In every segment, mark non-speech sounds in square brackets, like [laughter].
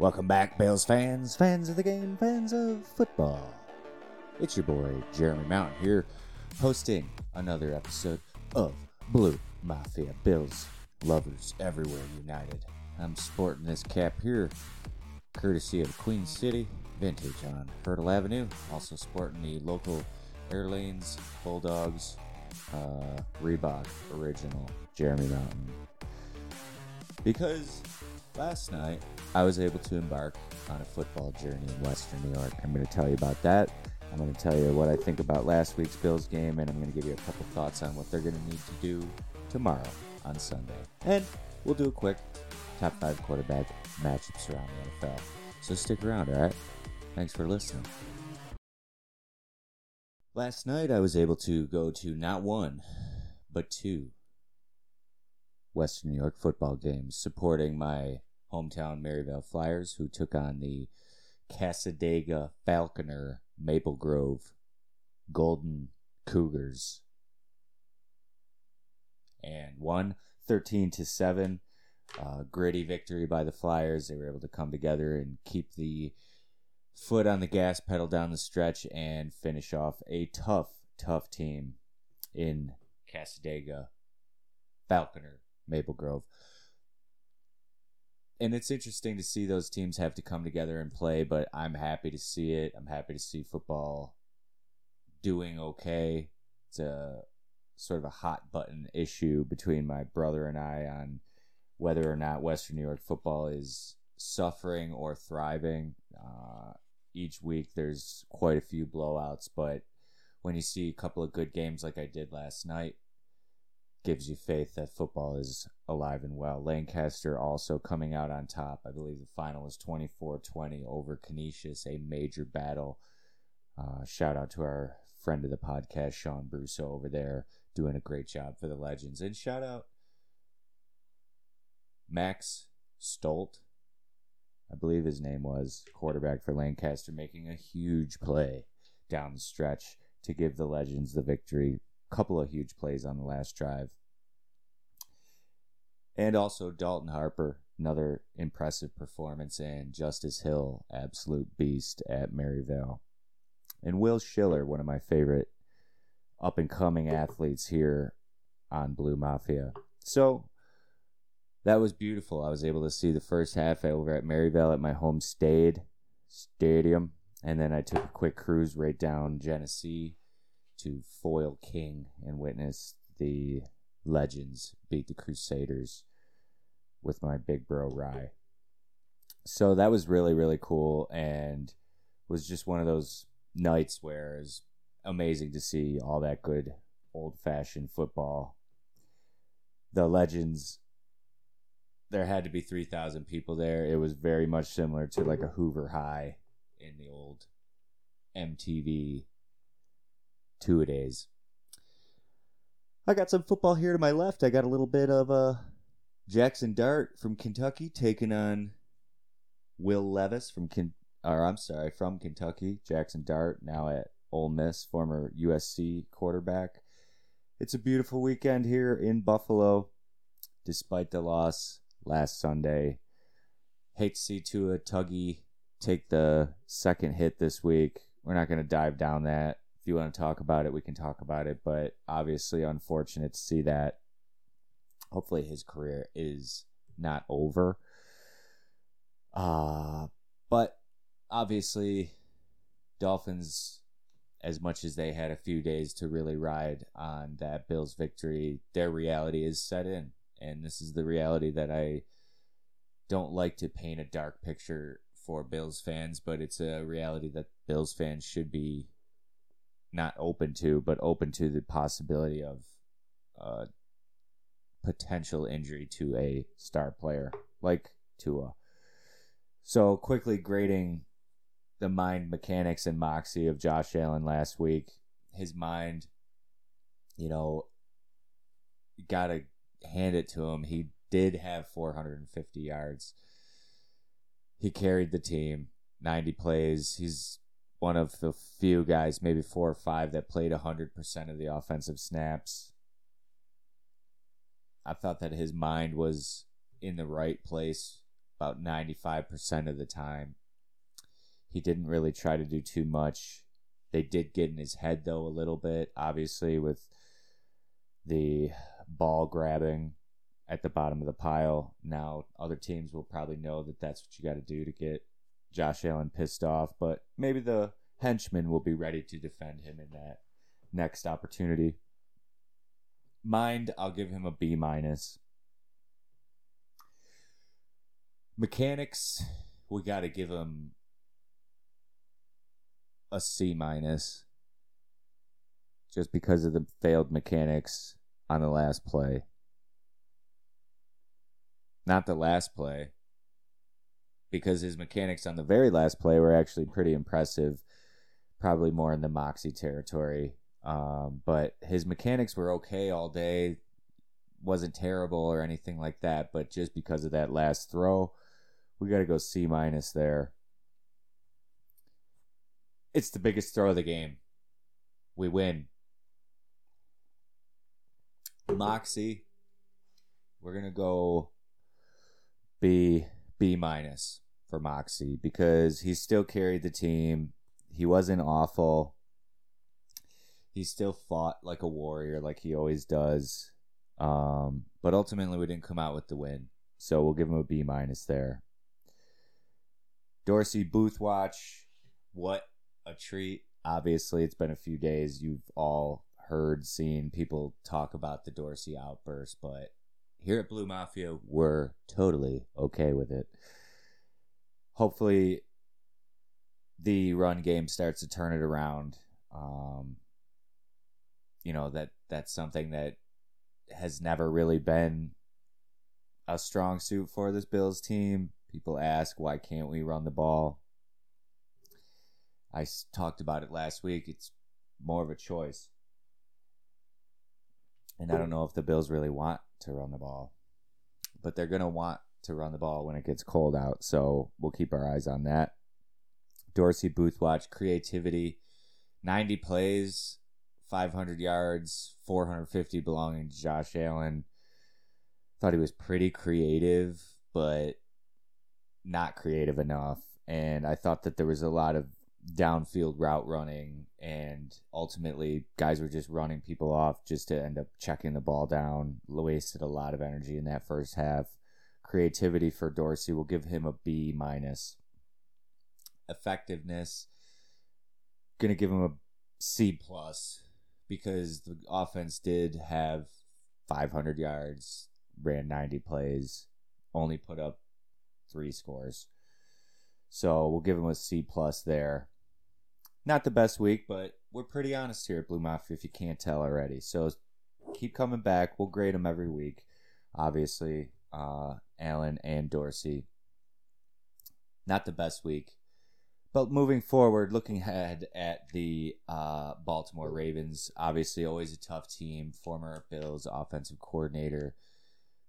Welcome back, Bills fans, fans of the game, fans of football. It's your boy, Jeremy Mountain here, hosting another episode of Blue Mafia Bills Lovers Everywhere United. I'm sporting this cap here, courtesy of Queen City Vintage on Hertel Avenue. Also sporting the local Airlanes Bulldogs uh, Reebok original Jeremy Mountain. Because last night I was able to embark on a football journey in Western New York. I'm going to tell you about that. I'm going to tell you what I think about last week's Bills game, and I'm going to give you a couple thoughts on what they're going to need to do tomorrow on Sunday. And we'll do a quick top five quarterback matchups around the NFL. So stick around, all right? Thanks for listening. Last night I was able to go to not one, but two Western New York football games supporting my hometown Maryvale Flyers, who took on the Cassadaga Falconer Maple Grove Golden Cougars and won 13 to 7 uh, gritty victory by the Flyers. They were able to come together and keep the foot on the gas pedal down the stretch and finish off a tough, tough team in Cassadaga Falconer Maple Grove. And it's interesting to see those teams have to come together and play, but I'm happy to see it. I'm happy to see football doing okay. It's a sort of a hot button issue between my brother and I on whether or not Western New York football is suffering or thriving. Uh, each week there's quite a few blowouts, but when you see a couple of good games like I did last night, gives you faith that football is alive and well. Lancaster also coming out on top. I believe the final was 24-20 over Canisius, a major battle. Uh, shout out to our friend of the podcast, Sean Brusso, over there, doing a great job for the Legends. And shout out Max Stolt, I believe his name was, quarterback for Lancaster, making a huge play down the stretch to give the Legends the victory. Couple of huge plays on the last drive. And also Dalton Harper, another impressive performance, and Justice Hill, absolute beast at Maryvale. And Will Schiller, one of my favorite up and coming athletes here on Bleumafia. So that was beautiful. I was able to see the first half over at Maryvale at my home stayed stadium. And then I took a quick cruise right down Genesee to Foil King and witness the Legends beat the Crusaders with my big bro Rye. So that was really, really cool and was just one of those nights where it was amazing to see all that good old fashioned football. The Legends there had to be 3,000 people there. It was very much similar to like a Hoover High in the old MTV two days. I got some football here to my left. I got a little bit of uh, Jackson Dart from Kentucky taking on Will Levis from Ken, or I'm sorry, from Kentucky. Jackson Dart now at Ole Miss, former USC quarterback. It's a beautiful weekend here in Buffalo, despite the loss last Sunday. Hate to see Tua Tuggy take the second hit this week. We're not going to dive down that. You want to talk about it, we can talk about it. But obviously, unfortunate to see that. Hopefully, his career is not over. Uh, but obviously, Dolphins, as much as they had a few days to really ride on that Bills victory, their reality is set in and this is the reality that I don't like to paint a dark picture for Bills fans, but it's a reality that Bills fans should be not open to, but open to the possibility of uh, potential injury to a star player like Tua. So quickly grading the mind mechanics and moxie of Josh Allen last week. His mind, you know, got to hand it to him. He did have 450 yards. He carried the team, 90 plays. He's one of the few guys, maybe four or five, that played 100% of the offensive snaps. I thought that his mind was in the right place about 95% of the time. He didn't really try to do too much. They did get in his head, though, a little bit, obviously, with the ball grabbing at the bottom of the pile. Now, other teams will probably know that that's what you got to do to get Josh Allen pissed off, but maybe the henchmen will be ready to defend him in that next opportunity. Mind, I'll give him a B minus. Mechanics, we got to give him a C minus just because of the failed mechanics on the last play. Not the last play, because his mechanics on the very last play were actually pretty impressive, probably more in the Moxie territory. Um, but his mechanics were okay all day, wasn't terrible or anything like that. But just because of that last throw, we got to go C minus there. It's the biggest throw of the game. We win. Moxie, we're gonna go B B minus for Moxie because he still carried the team. He wasn't awful. He still fought like a warrior, like he always does. Um, but ultimately, we didn't come out with the win, so we'll give him a B minus there. Dorsey Booth Watch, what a treat! Obviously, it's been a few days. You've all heard, seen people talk about the Dorsey outburst, but here at Bleumafia, we're totally okay with it. Hopefully, the run game starts to turn it around. Um, you know that that's something that has never really been a strong suit for this Bills team. People ask why can't we run the ball. I talked about it last week. It's more of a choice. And I don't know if the Bills really want to run the ball, but they're going to want to run the ball when it gets cold out. So we'll keep our eyes on that. Dorsey Booth Watch creativity, 90 plays, 500 yards, 450 belonging to Josh Allen. Thought he was pretty creative, but not creative enough. And I thought that there was a lot of downfield route running and ultimately guys were just running people off just to end up checking the ball down wasted a lot of energy in that first half. Creativity for dorsey will give him a b minus. Effectiveness gonna give him a c plus because the offense did have 500 yards ran 90 plays only put up three scores. So we'll give him a C plus there. Not the best week, but we're pretty honest here at Bleumafia if you can't tell already. So keep coming back. We'll grade them every week. Obviously, uh, Allen and Dorsey. Not the best week. But moving forward, looking ahead at the uh, Baltimore Ravens, obviously always a tough team. Former Bills offensive coordinator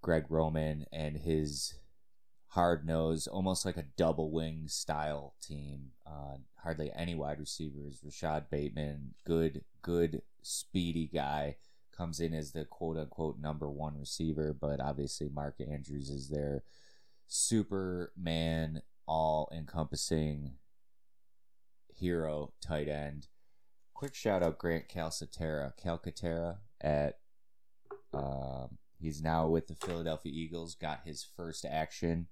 Greg Roman and his hard nose, almost like a double wing style team. Uh, hardly any wide receivers. Rashod Bateman, good, good, speedy guy, comes in as the quote unquote number one receiver, but obviously Mark Andrews is their Superman, all encompassing hero tight end. Quick shout out Grant Calcaterra, Calcaterra at um, he's now with the Philadelphia Eagles. Got his first action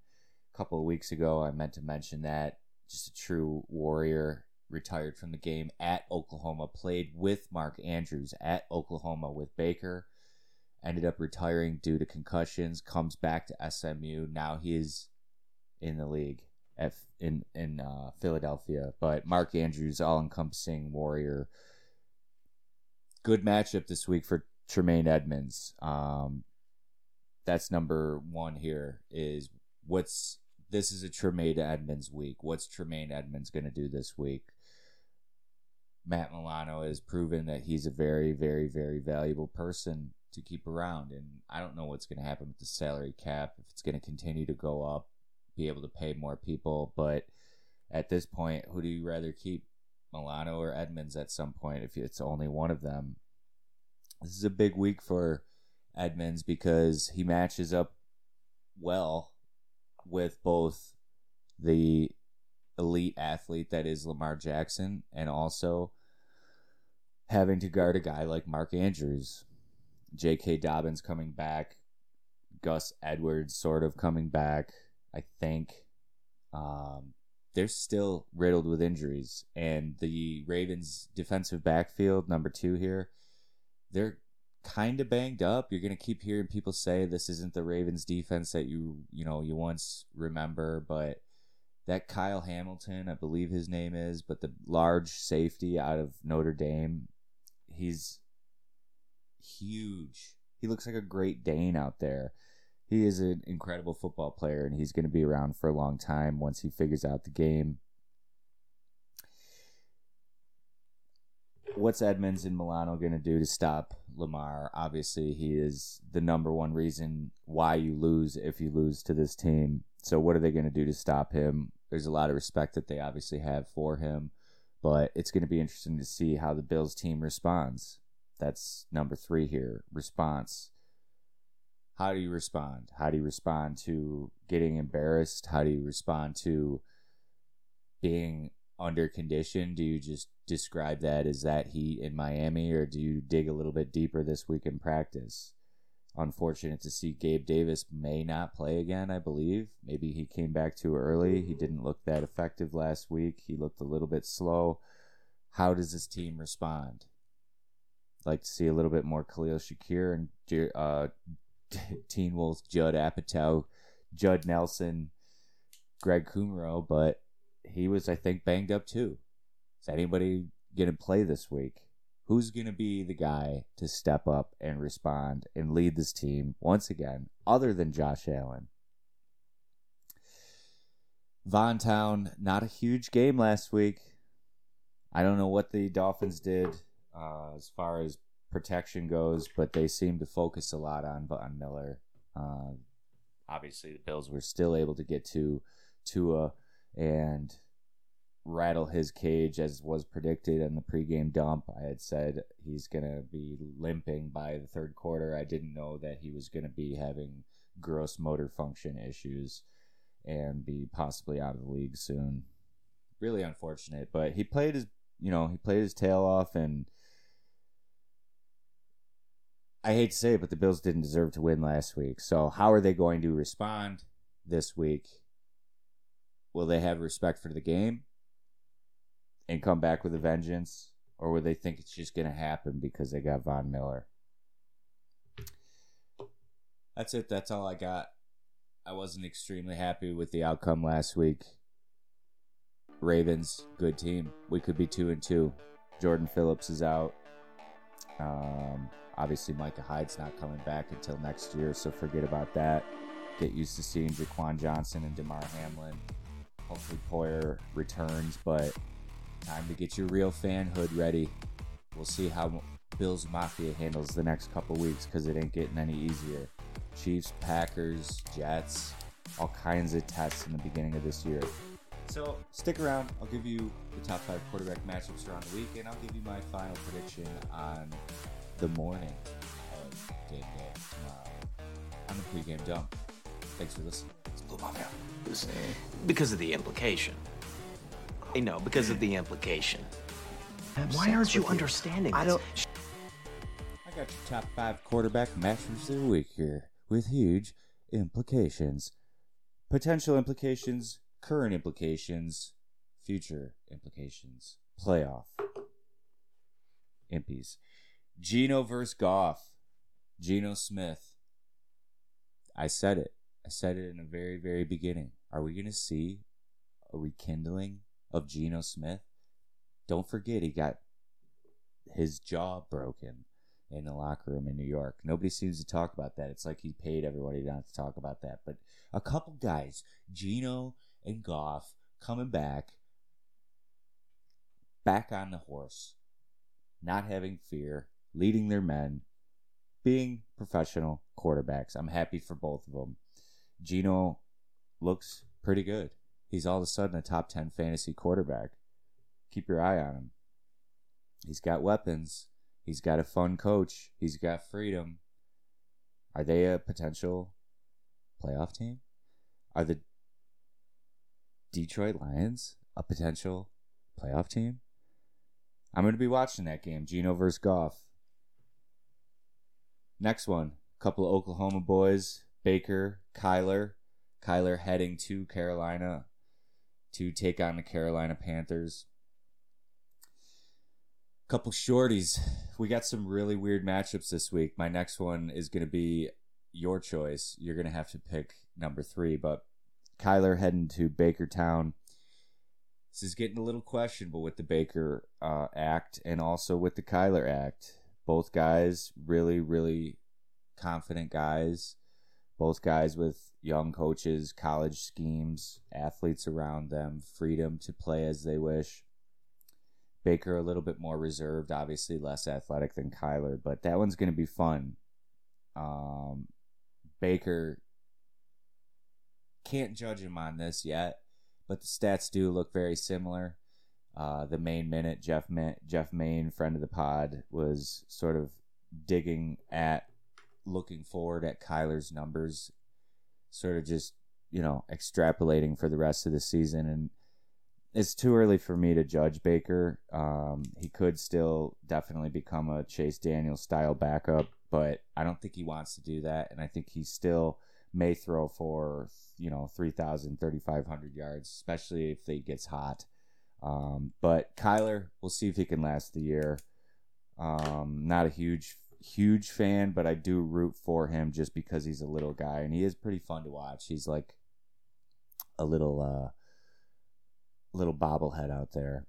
couple of weeks ago. I meant to mention that. Just a true warrior. Retired from the game at Oklahoma. Played with Mark Andrews at Oklahoma with Baker. Ended up retiring due to concussions. Comes back to SMU. Now he is in the league at in in uh, Philadelphia. But Mark Andrews, all encompassing warrior. Good matchup this week for Tremaine Edmunds. Um, that's number one here. Is what's this is a Tremaine Edmunds week. What's Tremaine Edmunds going to do this week? Matt Milano has proven that he's a very, very, very valuable person to keep around. And I don't know what's going to happen with the salary cap, if it's going to continue to go up, be able to pay more people. But at this point, who do you rather keep, Milano or Edmunds at some point, if it's only one of them? This is a big week for Edmunds because he matches up well with both the elite athlete that is Lamar Jackson and also having to guard a guy like Mark Andrews. J.K. Dobbins coming back, Gus Edwards sort of coming back, I think. Um, they're still riddled with injuries. And the Ravens' defensive backfield, number two here, they're kind of banged up. You're going to keep hearing people say this isn't the Ravens defense that you, you know, you once remember, but that Kyle Hamilton, I believe his name is, but the large safety out of Notre Dame, he's huge. He looks like a great Dane out there. He is an incredible football player, and he's going to be around for a long time once he figures out the game. What's Edmunds and Milano going to do to stop Lamar? Obviously, he is the number one reason why you lose if you lose to this team. So, what are they going to do to stop him? There's a lot of respect that they obviously have for him, but it's going to be interesting to see how the Bills team responds. That's number three here response. How do you respond? How do you respond to getting embarrassed? How do you respond to being under condition? Do you just describe that as that heat in Miami, or do you dig a little bit deeper this week in practice? Unfortunate to see Gabe Davis may not play again, I believe. Maybe he came back too early. He didn't look that effective last week. He looked a little bit slow. How does this team respond? like to see a little bit more Khalil Shakir and uh, [laughs] Teen Wolf, Judd Apatow, Judd Nelson, Greg Kumerow, but he was, I think, banged up too. Is anybody going to play this week? Who's going to be the guy to step up and respond and lead this team once again, other than Josh Allen? Von Town, not a huge game last week. I don't know what the Dolphins did uh, as far as protection goes, but they seem to focus a lot on Von Miller. Uh, obviously, the Bills were still able to get to Tua and rattle his cage as was predicted in the pregame dump. I had said he's going to be limping by the third quarter. I didn't know that he was going to be having gross motor function issues and be possibly out of the league soon. Really unfortunate, but he played his, you know, he played his tail off and I hate to say it, but the Bills didn't deserve to win last week. So how are they going to respond this week? Will they have respect for the game and come back with a vengeance? Or will they think it's just going to happen because they got Von Miller? That's it. That's all I got. I wasn't extremely happy with the outcome last week. Ravens, good team. We could be two and two. Jordan Phillips is out. Um, Obviously, Micah Hyde's not coming back until next year, so forget about that. Get used to seeing Jaquan Johnson and Damar Hamlin. Hopefully, Poyer returns, but time to get your real fanhood ready. We'll see how Bills Mafia handles the next couple weeks because it ain't getting any easier. Chiefs, Packers, Jets, all kinds of tests in the beginning of this year. So stick around. I'll give you the top five quarterback matchups around the week, and I'll give you my final prediction on the morning of game day tomorrow on the pregame dump. Thanks for listening. It's Bleumafia. Because of the implication. I know, because of the implication. Why aren't you understanding I this? don't. I got your top five quarterback matchups of the week here with huge implications. Potential implications, current implications, future implications. Playoff. Impies. Geno versus Goff. Geno Smith. I said it. I said it in the very, very beginning. Are we going to see a rekindling of Geno Smith? Don't forget, he got his jaw broken in the locker room in New York. Nobody seems to talk about that. It's like he paid everybody not to talk about that. But a couple guys, Geno and Goff, coming back, back on the horse, not having fear, leading their men, being professional quarterbacks. I'm happy for both of them. Geno looks pretty good. He's all of a sudden a top 10 fantasy quarterback. Keep your eye on him. He's got weapons. He's got a fun coach. He's got freedom. Are they a potential playoff team? Are the Detroit Lions a potential playoff team? I'm going to be watching that game. Geno versus Goff. Next one, couple of Oklahoma boys, Baker, Kyler. Kyler heading to Carolina to take on the Carolina Panthers. Couple shorties. We got some really weird matchups this week. My next one is going to be your choice. You're going to have to pick number three, but Kyler heading to Bakertown. This is getting a little questionable with the Baker uh, Act and also with the Kyler Act. Both guys, really, really confident guys. Both guys with young coaches, college schemes, athletes around them, freedom to play as they wish. Baker a little bit more reserved, obviously less athletic than Kyler, but that one's going to be fun. Um, Baker can't judge him on this yet, but the stats do look very similar. Uh, the main minute, Jeff Ma- Jeff Main, friend of the pod, was sort of digging at, looking forward at Kyler's numbers, sort of just you know extrapolating for the rest of the season, and it's too early for me to judge Baker. Um, he could still definitely become a Chase Daniel style backup, but I don't think he wants to do that, and I think he still may throw for you know 3,000, 3,500 yards, especially if he gets hot. Um, but Kyler, we'll see if he can last the year. Um, not a huge huge fan, but I do root for him just because he's a little guy and he is pretty fun to watch. He's like a little uh little bobblehead out there.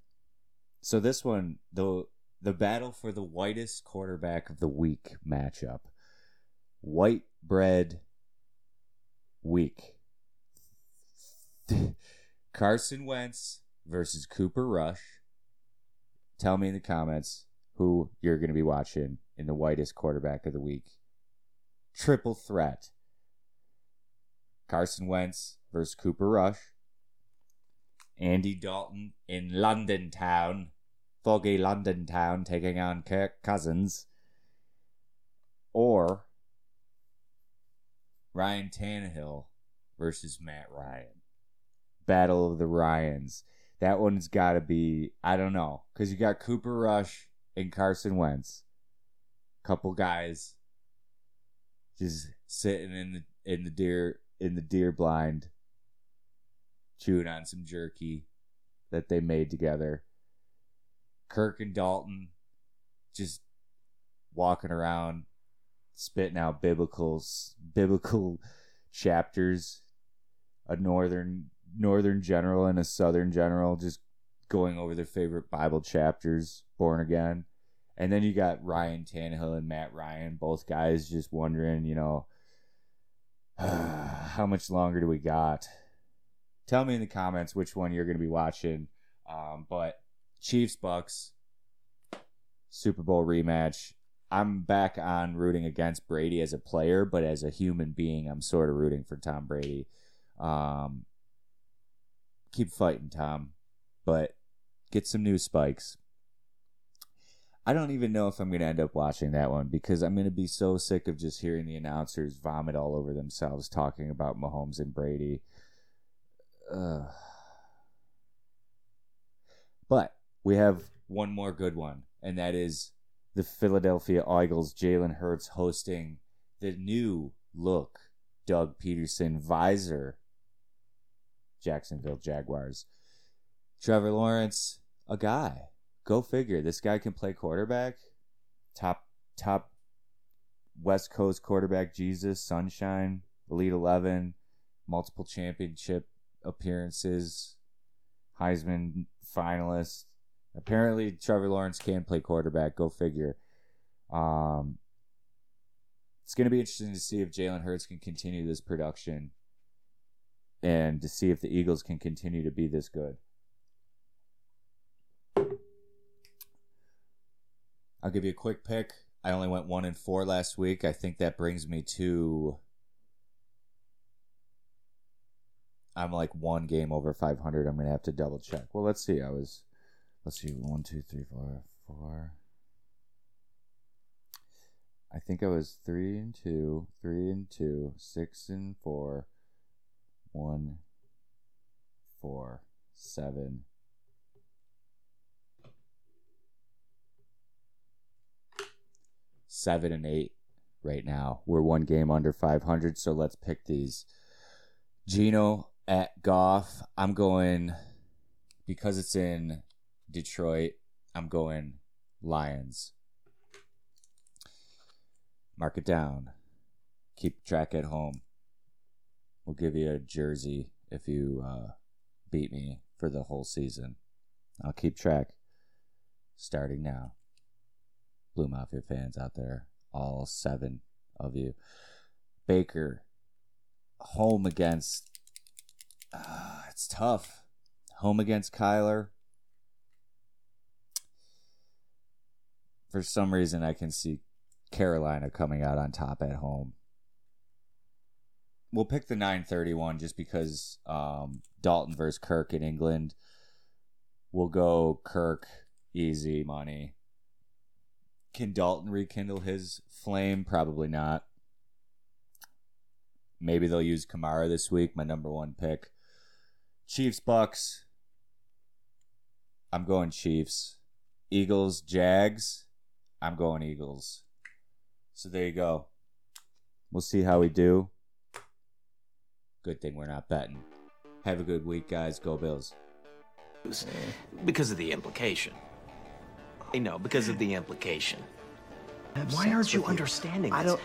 So this one, the the battle for the whitest quarterback of the week matchup. White bread week. [laughs] Carson Wentz versus Cooper Rush. Tell me in the comments who you're going to be watching in the whitest quarterback of the week. Triple threat. Carson Wentz versus Cooper Rush. Andy Dalton in London Town. Foggy London Town taking on Kirk Cousins. Or Ryan Tannehill versus Matt Ryan. Battle of the Ryans. That one's got to be, I don't know, because you got Cooper Rush and Carson Wentz. Couple guys just sitting in the in the deer in the deer blind chewing on some jerky that they made together. Kirk and Dalton just walking around spitting out biblical biblical chapters a northern northern general and a southern general just going over their favorite bible chapters born again and then you got Ryan Tannehill and Matt Ryan both guys just wondering you know [sighs] how much longer do we got tell me in the comments which one you're going to be watching um, but Chiefs Bucks Super Bowl rematch I'm back on rooting against Brady as a player, but as a human being, I'm sort of rooting for Tom Brady. Um, keep fighting, Tom, but get some new spikes. I don't even know if I'm going to end up watching that one because I'm going to be so sick of just hearing the announcers vomit all over themselves talking about Mahomes and Brady. Uh, but we have one more good one, and that is the Philadelphia Eagles, Jalen Hurts hosting the new look Doug Pederson visor Jacksonville Jaguars. Trevor Lawrence, a guy. Go figure. This guy can play quarterback. Top top West Coast quarterback Jesus, Sunshine, Elite 11, multiple championship appearances, Heisman finalist, Apparently, Trevor Lawrence can play quarterback. Go figure. Um, it's going to be interesting to see if Jalen Hurts can continue this production and to see if the Eagles can continue to be this good. I'll give you a quick pick. I only went one and four last week. I think that brings me to. I'm like one game over 500. I'm to have to double check. Well, let's see. I was let's see, one, two, three, four, four. I think I was three and two, three and two, six and four, one, four, seven. Seven and eight right now. We're one game under 500, so let's pick these. Geno at Goff. I'm going because it's in Detroit. I'm going Lions. Mark it down. Keep track at home. We'll give you a jersey if you uh, beat me for the whole season. I'll keep track starting now. Bleumafia fans out there, all seven of you. Baker, home against. Uh, it's tough. Home against Kyler. For some reason, I can see Carolina coming out on top at home. We'll pick the 931 just because um, Dalton versus Kirk in England. We'll go Kirk, easy money. Can Dalton rekindle his flame? Probably not. Maybe they'll use Kamara this week, my number one pick. Chiefs, Bucks. I'm going Chiefs. Eagles, Jags. I'm going Eagles. So there you go. We'll see how we do. Good thing we're not betting. Have a good week, guys. Go Bills. Because of the implication. I know, because of the implication. Why aren't you understanding I don't.